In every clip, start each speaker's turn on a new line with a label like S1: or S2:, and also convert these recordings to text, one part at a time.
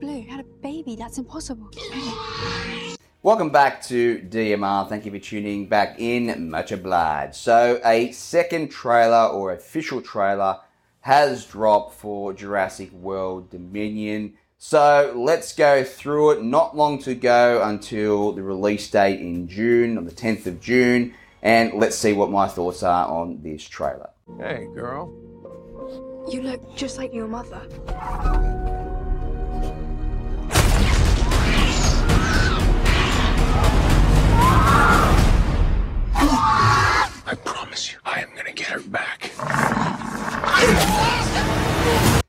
S1: Blue had a baby. That's impossible.
S2: Welcome back to DMR. Thank you for tuning back in. Much obliged. So, a second trailer or official trailer has dropped for Jurassic World Dominion. So, let's go through it. Not long to go until the release date in June, on the 10th of June. And let's see what my thoughts are on this trailer.
S3: Hey, girl.
S1: You look just like your mother.
S3: I promise you, I am gonna get her back.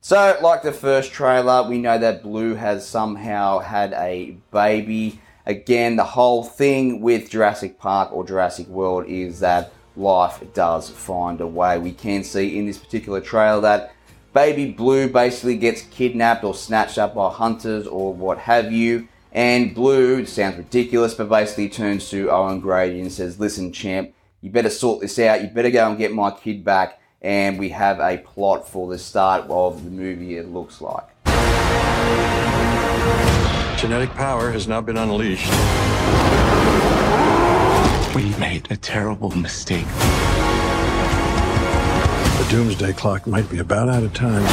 S2: So, like the first trailer, we know that Blue has somehow had a baby. Again, the whole thing with Jurassic Park or Jurassic World is that life does find a way. We can see in this particular trailer that baby Blue basically gets kidnapped or snatched up by hunters or what have you. And Blue, sounds ridiculous, but basically turns to Owen Grady and says, Listen, champ, you better sort this out. You better go and get my kid back. And we have a plot for the start of the movie, it looks like.
S4: Genetic power has now been unleashed.
S3: We made a terrible mistake.
S4: The doomsday clock might be about out of time.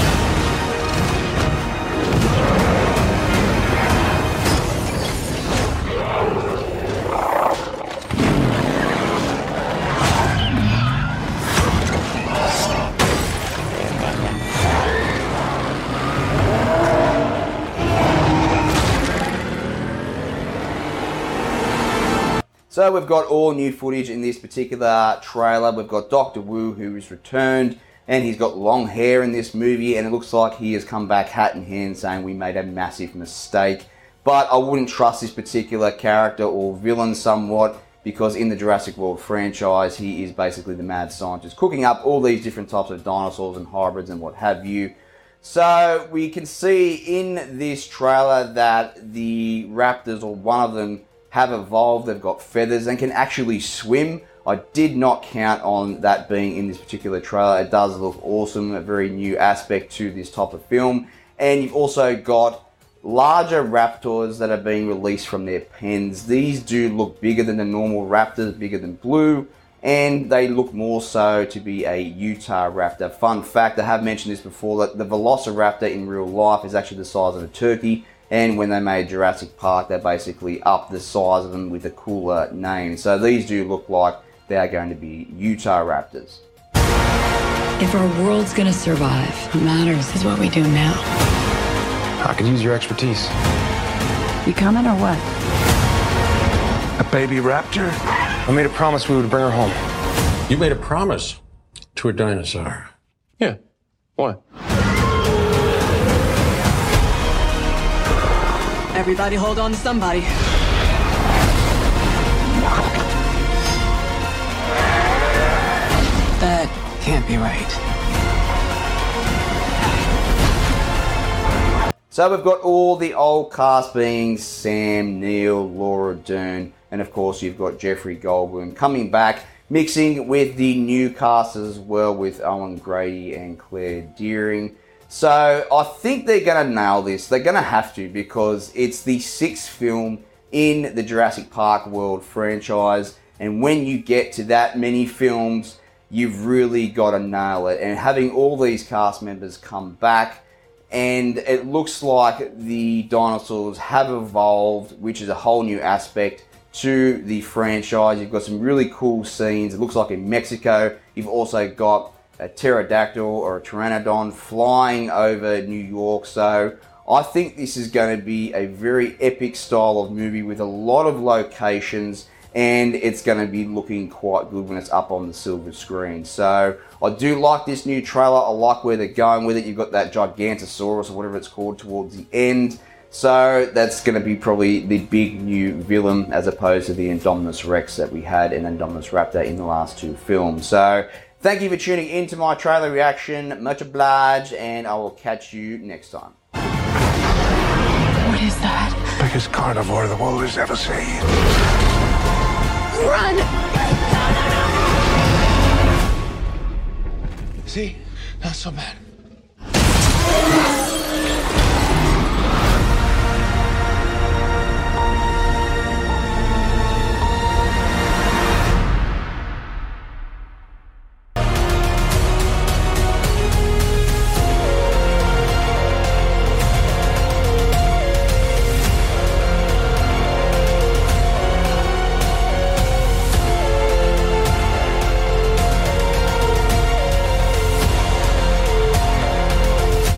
S2: So we've got all new footage in this particular trailer. We've got Doctor Wu who is returned and he's got long hair in this movie and it looks like he has come back hat in hand saying we made a massive mistake. But I wouldn't trust this particular character or villain somewhat because in the Jurassic World franchise he is basically the mad scientist cooking up all these different types of dinosaurs and hybrids and what have you. So we can see in this trailer that the raptors or one of them have evolved, they've got feathers and can actually swim. I did not count on that being in this particular trailer. It does look awesome, a very new aspect to this type of film. And you've also got larger raptors that are being released from their pens. These do look bigger than the normal raptors, bigger than blue, and they look more so to be a Utah raptor. Fun fact, I have mentioned this before, that the Velociraptor in real life is actually the size of a turkey. And when they made Jurassic Park, they basically upped the size of them with a cooler name. So these do look like they are going to be Utah Raptors.
S5: If our world's gonna survive, what matters is what we do now.
S3: I could use your expertise.
S5: You coming or what?
S3: A baby raptor? I made a promise we would bring her home.
S4: You made a promise to a dinosaur.
S3: Yeah. What?
S5: Everybody hold on to somebody. That can't be right.
S2: So we've got all the old cast being Sam Neill, Laura Dern, and of course you've got Jeffrey Goldblum coming back, mixing with the new cast as well with Owen Grady and Claire Dearing. So I think they're going to nail this. They're going to have to because it's the sixth film in the Jurassic Park World franchise, and when you get to that many films, you've really got to nail it. And having all these cast members come back and it looks like the dinosaurs have evolved, which is a whole new aspect to the franchise. You've got some really cool scenes. It looks like in Mexico, you've also got a pterodactyl or a pteranodon flying over New York. So I think this is going to be a very epic style of movie with a lot of locations and it's going to be looking quite good when it's up on the silver screen. So I do like this new trailer. I like where they're going with it. You've got that Gigantosaurus or whatever it's called towards the end. So that's going to be probably the big new villain as opposed to the Indominus Rex that we had in Indominus Raptor in the last two films. So thank you for tuning into my trailer reaction. Much obliged, and I will catch you next time.
S5: What is that?
S3: Biggest carnivore the world has ever seen.
S5: Run!
S6: See? Not so bad.